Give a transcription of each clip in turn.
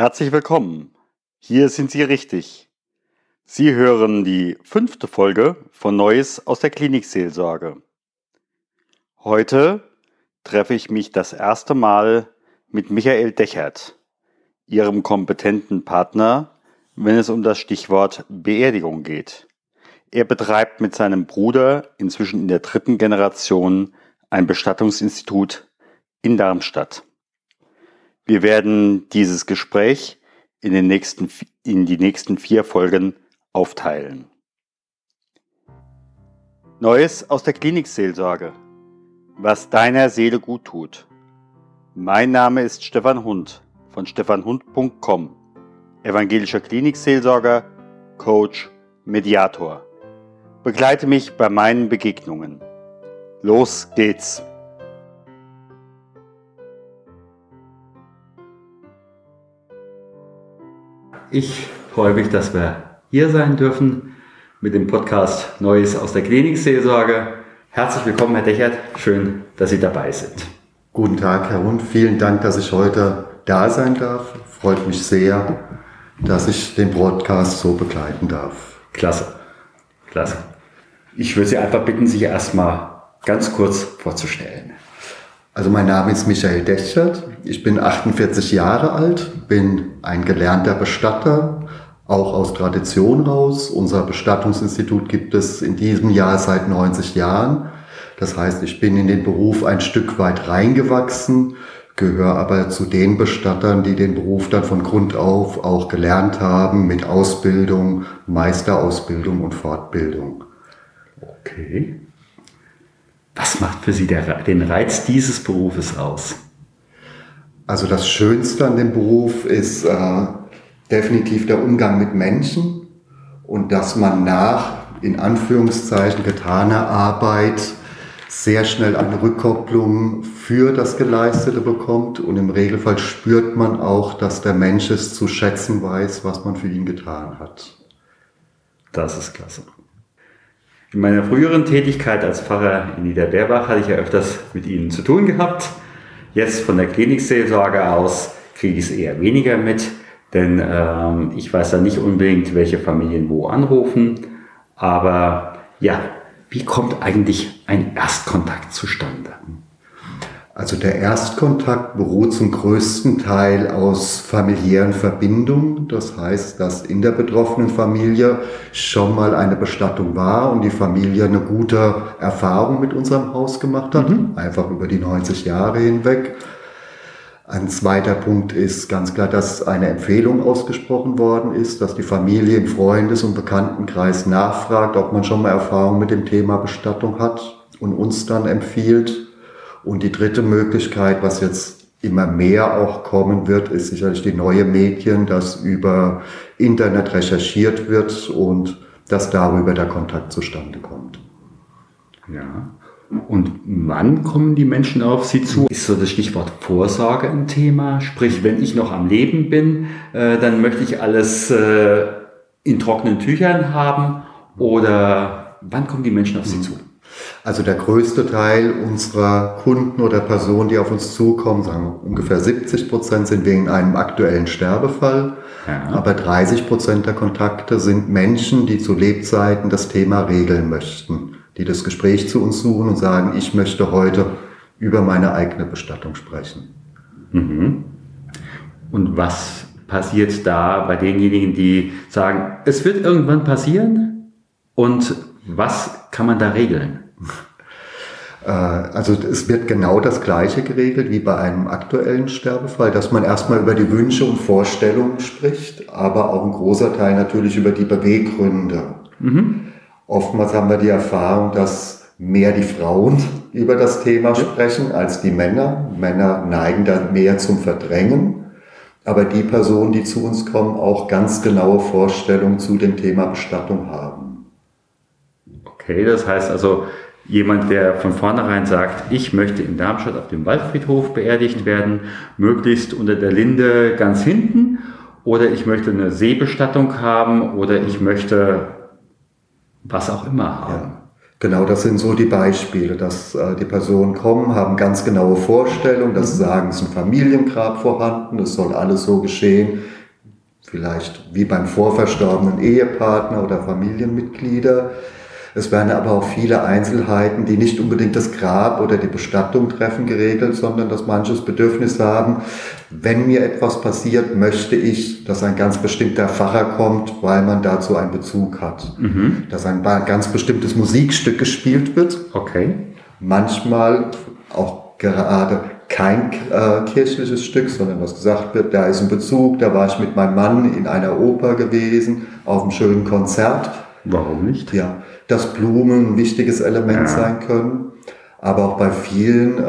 Herzlich willkommen. Hier sind Sie richtig. Sie hören die fünfte Folge von Neues aus der Klinikseelsorge. Heute treffe ich mich das erste Mal mit Michael Dechert, Ihrem kompetenten Partner, wenn es um das Stichwort Beerdigung geht. Er betreibt mit seinem Bruder inzwischen in der dritten Generation ein Bestattungsinstitut in Darmstadt. Wir werden dieses Gespräch in, den nächsten, in die nächsten vier Folgen aufteilen. Neues aus der Klinikseelsorge. Was deiner Seele gut tut. Mein Name ist Stefan Hund von stefanhund.com. Evangelischer Klinikseelsorger, Coach, Mediator. Begleite mich bei meinen Begegnungen. Los geht's! Ich freue mich, dass wir hier sein dürfen mit dem Podcast Neues aus der Klinikseelsorge. Herzlich willkommen, Herr Dechert. Schön, dass Sie dabei sind. Guten Tag, Herr Hund. Vielen Dank, dass ich heute da sein darf. Freut mich sehr, dass ich den Podcast so begleiten darf. Klasse. Klasse. Ich würde Sie einfach bitten, sich erstmal ganz kurz vorzustellen. Also mein Name ist Michael Dechert. Ich bin 48 Jahre alt, bin ein gelernter Bestatter, auch aus Tradition raus. Unser Bestattungsinstitut gibt es in diesem Jahr seit 90 Jahren. Das heißt, ich bin in den Beruf ein Stück weit reingewachsen, gehöre aber zu den Bestattern, die den Beruf dann von Grund auf auch gelernt haben mit Ausbildung, Meisterausbildung und Fortbildung. Okay. Was macht für Sie der, den Reiz dieses Berufes aus? Also das Schönste an dem Beruf ist äh, definitiv der Umgang mit Menschen und dass man nach in Anführungszeichen getaner Arbeit sehr schnell eine Rückkopplung für das Geleistete bekommt und im Regelfall spürt man auch, dass der Mensch es zu schätzen weiß, was man für ihn getan hat. Das ist klasse. In meiner früheren Tätigkeit als Pfarrer in Niederberbach hatte ich ja öfters mit Ihnen zu tun gehabt. Jetzt von der Klinikseelsorge aus kriege ich es eher weniger mit, denn ähm, ich weiß da nicht unbedingt, welche Familien wo anrufen. Aber ja, wie kommt eigentlich ein Erstkontakt zustande? Also der Erstkontakt beruht zum größten Teil aus familiären Verbindungen. Das heißt, dass in der betroffenen Familie schon mal eine Bestattung war und die Familie eine gute Erfahrung mit unserem Haus gemacht hat, mhm. einfach über die 90 Jahre hinweg. Ein zweiter Punkt ist ganz klar, dass eine Empfehlung ausgesprochen worden ist, dass die Familie im Freundes- und Bekanntenkreis nachfragt, ob man schon mal Erfahrung mit dem Thema Bestattung hat und uns dann empfiehlt. Und die dritte Möglichkeit, was jetzt immer mehr auch kommen wird, ist sicherlich die neue Medien, dass über Internet recherchiert wird und dass darüber der Kontakt zustande kommt. Ja. Und wann kommen die Menschen auf Sie zu? Ist so das Stichwort Vorsorge ein Thema? Sprich, wenn ich noch am Leben bin, äh, dann möchte ich alles äh, in trockenen Tüchern haben? Oder wann kommen die Menschen auf Sie mhm. zu? Also der größte Teil unserer Kunden oder Personen, die auf uns zukommen, sagen ungefähr 70 Prozent sind wegen einem aktuellen Sterbefall. Ja. Aber 30 Prozent der Kontakte sind Menschen, die zu Lebzeiten das Thema regeln möchten, die das Gespräch zu uns suchen und sagen, ich möchte heute über meine eigene Bestattung sprechen. Mhm. Und was passiert da bei denjenigen, die sagen, es wird irgendwann passieren? Und was kann man da regeln? Äh, also es wird genau das Gleiche geregelt wie bei einem aktuellen Sterbefall, dass man erstmal über die Wünsche und Vorstellungen spricht, aber auch ein großer Teil natürlich über die Beweggründe. Mhm. Oftmals haben wir die Erfahrung, dass mehr die Frauen über das Thema sprechen als die Männer. Männer neigen dann mehr zum Verdrängen, aber die Personen, die zu uns kommen, auch ganz genaue Vorstellungen zu dem Thema Bestattung haben. Okay, das heißt also, jemand, der von vornherein sagt, ich möchte in Darmstadt auf dem Waldfriedhof beerdigt werden, möglichst unter der Linde ganz hinten, oder ich möchte eine Seebestattung haben, oder ich möchte was auch immer haben. Ja. Genau, das sind so die Beispiele, dass äh, die Personen kommen, haben ganz genaue Vorstellungen, dass sie sagen, es ist ein Familiengrab vorhanden, es soll alles so geschehen, vielleicht wie beim vorverstorbenen Ehepartner oder Familienmitglieder. Es werden aber auch viele Einzelheiten, die nicht unbedingt das Grab oder die Bestattung treffen, geregelt, sondern dass manches Bedürfnis haben, wenn mir etwas passiert, möchte ich, dass ein ganz bestimmter Pfarrer kommt, weil man dazu einen Bezug hat. Mhm. Dass ein ganz bestimmtes Musikstück gespielt wird. Okay. Manchmal auch gerade kein äh, kirchliches Stück, sondern was gesagt wird, da ist ein Bezug, da war ich mit meinem Mann in einer Oper gewesen, auf einem schönen Konzert. Warum nicht? Ja, dass Blumen ein wichtiges Element ja. sein können. Aber auch bei vielen, äh,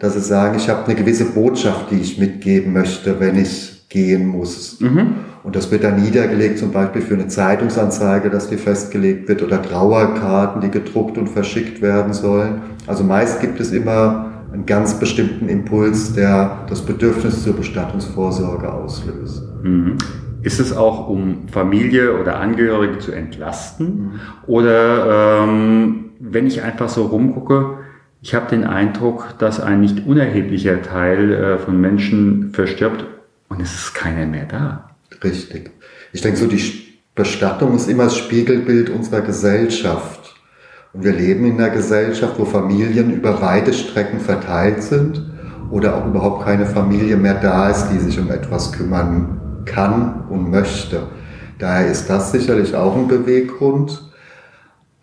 dass sie sagen, ich habe eine gewisse Botschaft, die ich mitgeben möchte, wenn ich gehen muss. Mhm. Und das wird dann niedergelegt, zum Beispiel für eine Zeitungsanzeige, dass die festgelegt wird, oder Trauerkarten, die gedruckt und verschickt werden sollen. Also meist gibt es immer einen ganz bestimmten Impuls, der das Bedürfnis zur Bestattungsvorsorge auslöst. Mhm. Ist es auch, um Familie oder Angehörige zu entlasten? Mhm. Oder ähm, wenn ich einfach so rumgucke, ich habe den Eindruck, dass ein nicht unerheblicher Teil äh, von Menschen verstirbt und es ist keiner mehr da. Richtig. Ich denke so, die Bestattung ist immer das Spiegelbild unserer Gesellschaft. Und wir leben in einer Gesellschaft, wo Familien über weite Strecken verteilt sind oder auch überhaupt keine Familie mehr da ist, die sich um etwas kümmern kann und möchte. Daher ist das sicherlich auch ein Beweggrund,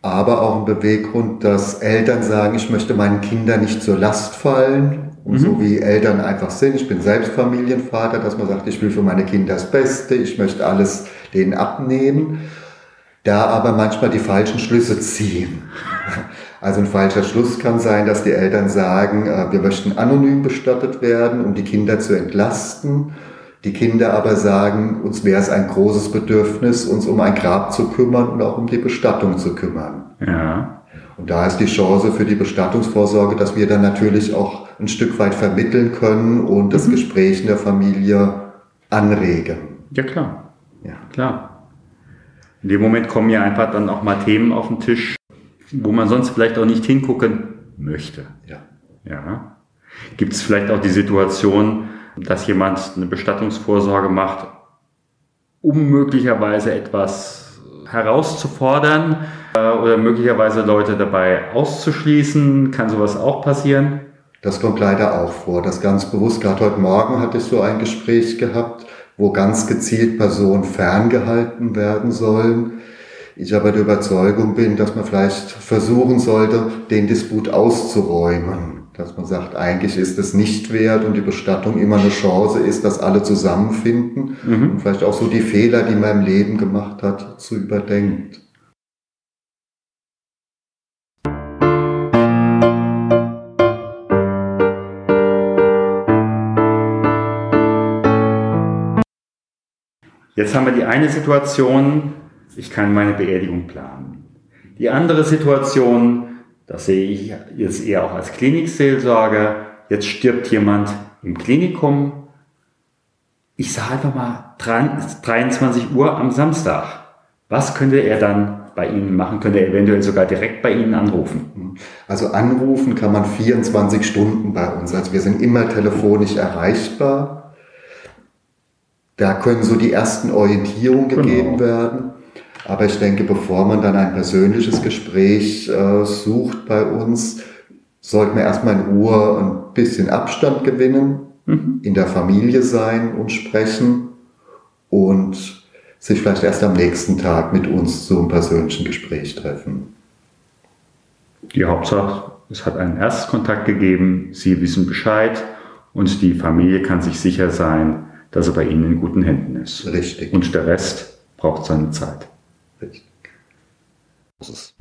aber auch ein Beweggrund, dass Eltern sagen, ich möchte meinen Kindern nicht zur Last fallen. Und mhm. so wie Eltern einfach sind, ich bin selbst Familienvater, dass man sagt, ich will für meine Kinder das Beste, ich möchte alles denen abnehmen, da aber manchmal die falschen Schlüsse ziehen. Also ein falscher Schluss kann sein, dass die Eltern sagen, äh, wir möchten anonym bestattet werden, um die Kinder zu entlasten die Kinder aber sagen, uns wäre es ein großes Bedürfnis, uns um ein Grab zu kümmern und auch um die Bestattung zu kümmern. Ja. Und da ist die Chance für die Bestattungsvorsorge, dass wir dann natürlich auch ein Stück weit vermitteln können und das mhm. Gespräch in der Familie anregen. Ja, klar. Ja. Klar. In dem Moment kommen ja einfach dann auch mal Themen auf den Tisch, wo man sonst vielleicht auch nicht hingucken möchte. Ja. Ja. Gibt es vielleicht auch die Situation, dass jemand eine Bestattungsvorsorge macht, um möglicherweise etwas herauszufordern äh, oder möglicherweise Leute dabei auszuschließen. Kann sowas auch passieren? Das kommt leider auch vor. Das ganz bewusst, gerade heute Morgen hatte ich so ein Gespräch gehabt, wo ganz gezielt Personen ferngehalten werden sollen. Ich aber der Überzeugung bin, dass man vielleicht versuchen sollte, den Disput auszuräumen dass man sagt, eigentlich ist es nicht wert und die Bestattung immer eine Chance ist, dass alle zusammenfinden mhm. und vielleicht auch so die Fehler, die man im Leben gemacht hat, zu überdenkt. Jetzt haben wir die eine Situation, ich kann meine Beerdigung planen. Die andere Situation, das sehe ich jetzt eher auch als Klinikseelsorger. Jetzt stirbt jemand im Klinikum. Ich sage einfach mal 23 Uhr am Samstag. Was könnte er dann bei Ihnen machen? Könnte er eventuell sogar direkt bei Ihnen anrufen? Also anrufen kann man 24 Stunden bei uns. Also wir sind immer telefonisch erreichbar. Da können so die ersten Orientierungen gegeben genau. werden. Aber ich denke, bevor man dann ein persönliches Gespräch äh, sucht bei uns, sollte man erstmal in Ruhe ein bisschen Abstand gewinnen, mhm. in der Familie sein und sprechen und sich vielleicht erst am nächsten Tag mit uns zu einem persönlichen Gespräch treffen. Die Hauptsache, es hat einen Erstkontakt gegeben, Sie wissen Bescheid und die Familie kann sich sicher sein, dass er bei Ihnen in guten Händen ist. Richtig. Und der Rest braucht seine Zeit. Ist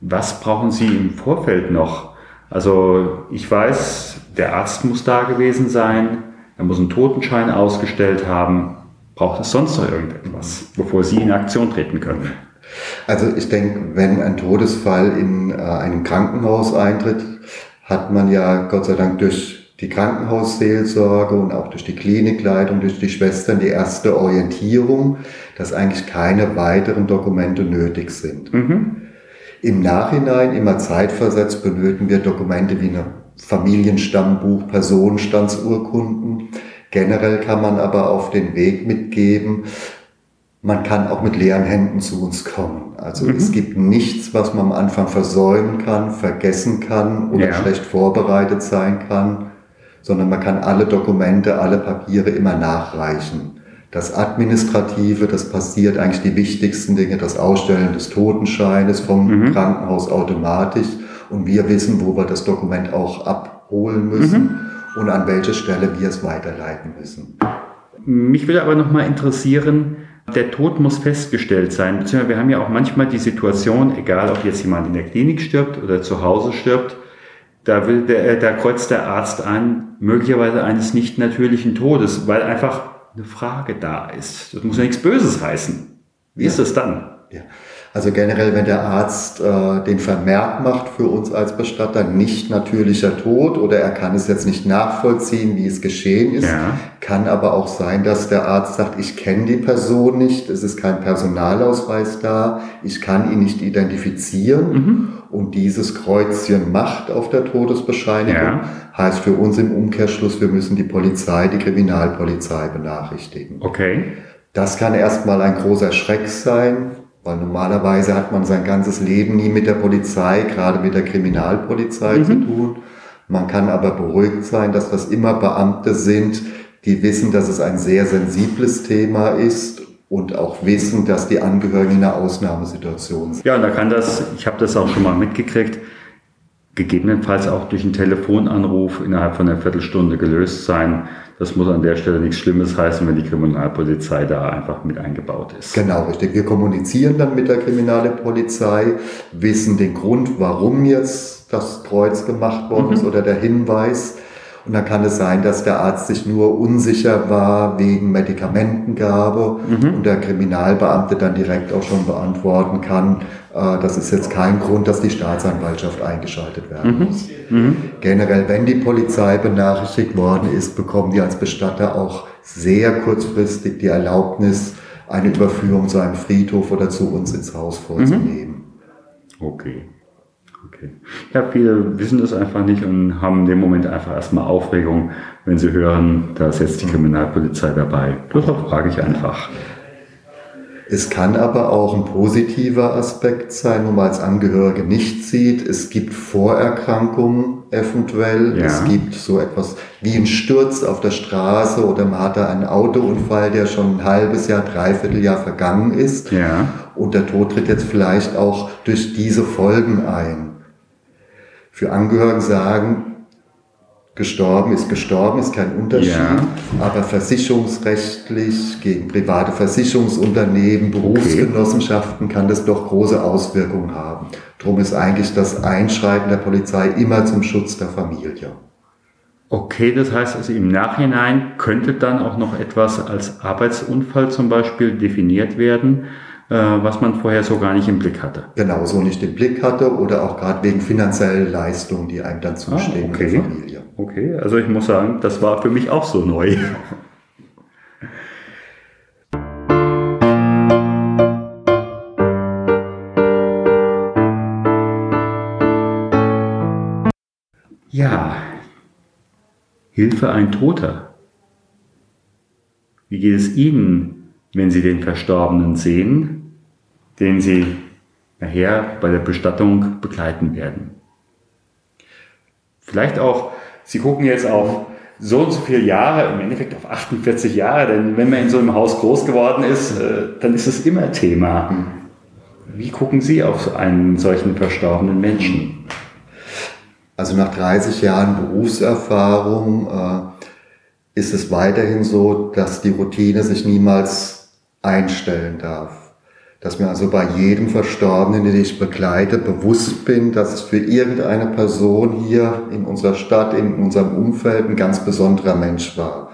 Was brauchen Sie im Vorfeld noch? Also ich weiß, der Arzt muss da gewesen sein, er muss einen Totenschein ausgestellt haben. Braucht es sonst noch irgendetwas, bevor Sie in Aktion treten können? Also ich denke, wenn ein Todesfall in äh, einem Krankenhaus eintritt, hat man ja Gott sei Dank durch die Krankenhausseelsorge und auch durch die Klinikleitung, durch die Schwestern die erste Orientierung, dass eigentlich keine weiteren Dokumente nötig sind. Mhm. Im Nachhinein, immer zeitversetzt, benötigen wir Dokumente wie eine Familienstammbuch, Personenstandsurkunden. Generell kann man aber auf den Weg mitgeben, man kann auch mit leeren Händen zu uns kommen. Also mhm. es gibt nichts, was man am Anfang versäumen kann, vergessen kann oder ja. schlecht vorbereitet sein kann, sondern man kann alle Dokumente, alle Papiere immer nachreichen. Das Administrative, das passiert eigentlich die wichtigsten Dinge, das Ausstellen des Totenscheines vom mhm. Krankenhaus automatisch und wir wissen, wo wir das Dokument auch abholen müssen mhm. und an welche Stelle wir es weiterleiten müssen. Mich würde aber noch mal interessieren, der Tod muss festgestellt sein. Beziehungsweise wir haben ja auch manchmal die Situation, egal ob jetzt jemand in der Klinik stirbt oder zu Hause stirbt, da, will der, äh, da kreuzt der Arzt an, möglicherweise eines nicht natürlichen Todes, weil einfach eine Frage da ist. Das muss ja nichts Böses heißen. Wie ja. ist das dann? Ja. Also generell, wenn der Arzt äh, den Vermerk macht für uns als Bestatter, nicht natürlicher Tod oder er kann es jetzt nicht nachvollziehen, wie es geschehen ist, ja. kann aber auch sein, dass der Arzt sagt, ich kenne die Person nicht, es ist kein Personalausweis da, ich kann ihn nicht identifizieren. Mhm. Und dieses Kreuzchen macht auf der Todesbescheinigung, ja. heißt für uns im Umkehrschluss, wir müssen die Polizei, die Kriminalpolizei benachrichtigen. Okay. Das kann erstmal ein großer Schreck sein, weil normalerweise hat man sein ganzes Leben nie mit der Polizei, gerade mit der Kriminalpolizei mhm. zu tun. Man kann aber beruhigt sein, dass das immer Beamte sind, die wissen, dass es ein sehr sensibles Thema ist und auch wissen, dass die Angehörigen in einer Ausnahmesituation sind. Ja, und da kann das, ich habe das auch schon mal mitgekriegt, gegebenenfalls auch durch einen Telefonanruf innerhalb von einer Viertelstunde gelöst sein. Das muss an der Stelle nichts Schlimmes heißen, wenn die Kriminalpolizei da einfach mit eingebaut ist. Genau, richtig. Wir kommunizieren dann mit der Kriminalpolizei, wissen den Grund, warum jetzt das Kreuz gemacht worden ist mhm. oder der Hinweis. Und dann kann es sein, dass der Arzt sich nur unsicher war wegen Medikamentengabe mhm. und der Kriminalbeamte dann direkt auch schon beantworten kann, das ist jetzt kein Grund, dass die Staatsanwaltschaft eingeschaltet werden mhm. muss. Mhm. Generell, wenn die Polizei benachrichtigt worden ist, bekommen die als Bestatter auch sehr kurzfristig die Erlaubnis, eine Überführung zu einem Friedhof oder zu uns ins Haus vorzunehmen. Okay. Okay. Ja, viele wissen das einfach nicht und haben in dem Moment einfach erstmal Aufregung, wenn sie hören, da ist jetzt die Kriminalpolizei dabei. Deshalb frage ich einfach. Es kann aber auch ein positiver Aspekt sein, wo man als Angehörige nicht sieht. Es gibt Vorerkrankungen eventuell. Ja. Es gibt so etwas wie ein Sturz auf der Straße oder man hat da einen Autounfall, der schon ein halbes Jahr, dreiviertel Jahr vergangen ist. Ja. Und der Tod tritt jetzt vielleicht auch durch diese Folgen ein. Für Angehörige sagen, gestorben ist gestorben, ist kein Unterschied. Ja. Aber versicherungsrechtlich gegen private Versicherungsunternehmen, Berufsgenossenschaften okay. kann das doch große Auswirkungen haben. Darum ist eigentlich das Einschreiten der Polizei immer zum Schutz der Familie. Okay, das heißt also im Nachhinein könnte dann auch noch etwas als Arbeitsunfall zum Beispiel definiert werden äh, was man vorher so gar nicht im Blick hatte. Genau, so nicht im Blick hatte oder auch gerade wegen finanziellen Leistungen, die einem dann zustehen ah, okay. in der Familie. Okay, also ich muss sagen, das war für mich auch so neu. Ja, Hilfe ein Toter. Wie geht es Ihnen, wenn Sie den Verstorbenen sehen den sie nachher bei der Bestattung begleiten werden. Vielleicht auch, Sie gucken jetzt auf so und so viele Jahre, im Endeffekt auf 48 Jahre, denn wenn man in so einem Haus groß geworden ist, äh, dann ist es immer Thema. Wie gucken Sie auf einen solchen verstorbenen Menschen? Also nach 30 Jahren Berufserfahrung äh, ist es weiterhin so, dass die Routine sich niemals einstellen darf dass mir also bei jedem Verstorbenen, den ich begleite, bewusst bin, dass es für irgendeine Person hier in unserer Stadt, in unserem Umfeld ein ganz besonderer Mensch war.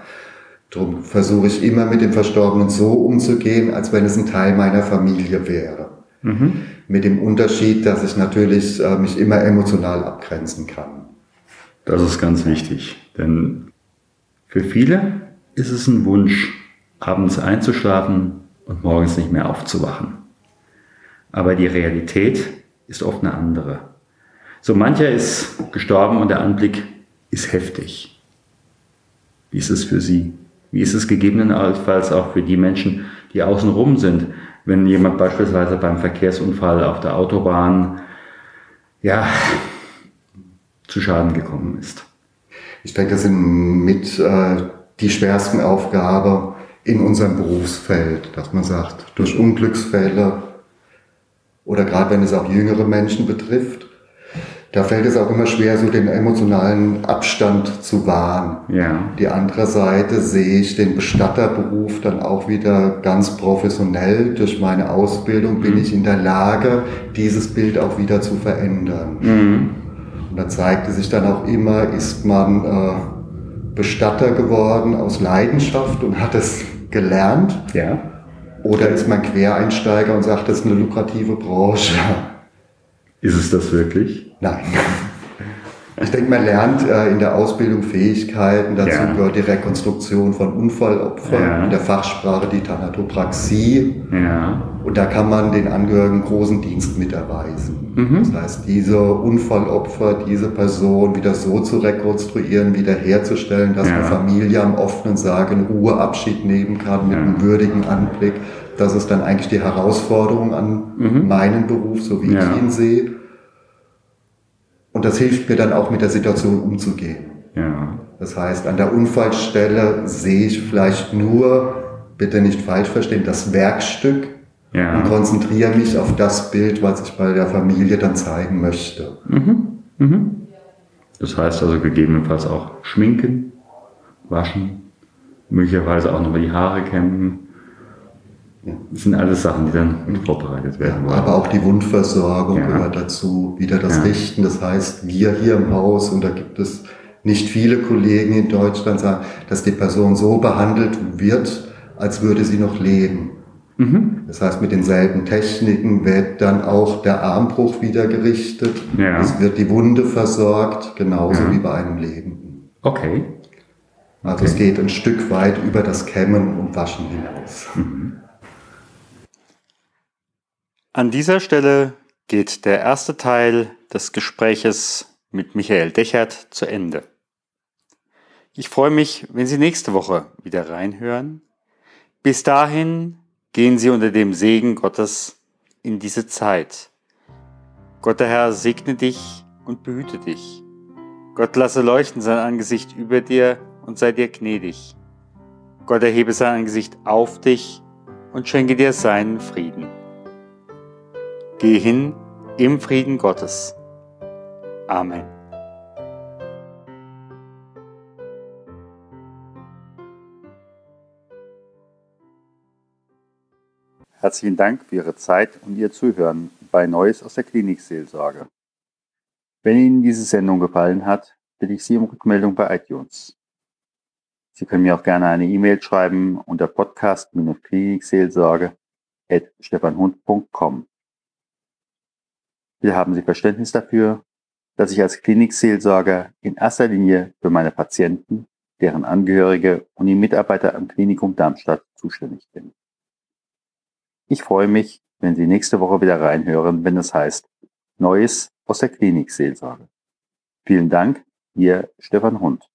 Darum versuche ich immer mit dem Verstorbenen so umzugehen, als wenn es ein Teil meiner Familie wäre. Mhm. Mit dem Unterschied, dass ich natürlich äh, mich immer emotional abgrenzen kann. Das ist ganz wichtig, denn für viele ist es ein Wunsch, abends einzuschlafen und morgens nicht mehr aufzuwachen. Aber die Realität ist oft eine andere. So mancher ist gestorben und der Anblick ist heftig. Wie ist es für Sie? Wie ist es gegebenenfalls auch für die Menschen, die außenrum sind? Wenn jemand beispielsweise beim Verkehrsunfall auf der Autobahn, ja, zu Schaden gekommen ist. Ich denke, das sind mit äh, die schwersten Aufgaben in unserem Berufsfeld, dass man sagt, durch Unglücksfälle oder gerade wenn es auch jüngere Menschen betrifft, da fällt es auch immer schwer, so den emotionalen Abstand zu wahren. Ja. Die andere Seite sehe ich den Bestatterberuf dann auch wieder ganz professionell. Durch meine Ausbildung bin mhm. ich in der Lage, dieses Bild auch wieder zu verändern. Mhm. Und da zeigte sich dann auch immer, ist man äh, Bestatter geworden aus Leidenschaft und hat es gelernt. Ja. Oder ist man Quereinsteiger und sagt, das ist eine lukrative Branche. Ist es das wirklich? Nein. Ich denke, man lernt äh, in der Ausbildung Fähigkeiten. Dazu ja. gehört die Rekonstruktion von Unfallopfern, ja. in der Fachsprache die Thanatopraxie. Ja. Und da kann man den Angehörigen großen Dienst mit erweisen. Mhm. Das heißt, diese Unfallopfer, diese Person wieder so zu rekonstruieren, wiederherzustellen, dass ja. eine Familie am offenen Sarg in Ruhe Abschied nehmen kann mit einem würdigen Anblick. Das ist dann eigentlich die Herausforderung an mhm. meinen Beruf, so wie ich ihn sehe. Und das hilft mir dann auch mit der Situation umzugehen. Ja. Das heißt, an der Unfallstelle sehe ich vielleicht nur, bitte nicht falsch verstehen, das Werkstück ja. und konzentriere mich auf das Bild, was ich bei der Familie dann zeigen möchte. Mhm. Mhm. Das heißt also gegebenenfalls auch schminken, waschen, möglicherweise auch nochmal die Haare kämmen, das sind alles Sachen, die dann mit vorbereitet werden. Ja, aber auch die Wundversorgung ja. gehört dazu, wieder das ja. Richten. Das heißt, wir hier im Haus, und da gibt es nicht viele Kollegen in Deutschland, sagen, dass die Person so behandelt wird, als würde sie noch leben. Mhm. Das heißt, mit denselben Techniken wird dann auch der Armbruch wieder gerichtet. Ja. Es wird die Wunde versorgt, genauso ja. wie bei einem Lebenden. Okay. Also okay. es geht ein Stück weit über das Kämmen und Waschen hinaus. Mhm. An dieser Stelle geht der erste Teil des Gespräches mit Michael Dechert zu Ende. Ich freue mich, wenn Sie nächste Woche wieder reinhören. Bis dahin gehen Sie unter dem Segen Gottes in diese Zeit. Gott der Herr segne dich und behüte dich. Gott lasse leuchten sein Angesicht über dir und sei dir gnädig. Gott erhebe sein Angesicht auf dich und schenke dir seinen Frieden. Geh hin im Frieden Gottes. Amen. Herzlichen Dank für Ihre Zeit und Ihr Zuhören bei Neues aus der Klinikseelsorge. Wenn Ihnen diese Sendung gefallen hat, bitte ich Sie um Rückmeldung bei iTunes. Sie können mir auch gerne eine E-Mail schreiben unter podcast-klinikseelsorge at. Wir haben Sie Verständnis dafür, dass ich als Klinikseelsorger in erster Linie für meine Patienten, deren Angehörige und die Mitarbeiter am Klinikum Darmstadt zuständig bin. Ich freue mich, wenn Sie nächste Woche wieder reinhören, wenn es heißt Neues aus der Klinikseelsorge. Vielen Dank, Ihr Stefan Hund.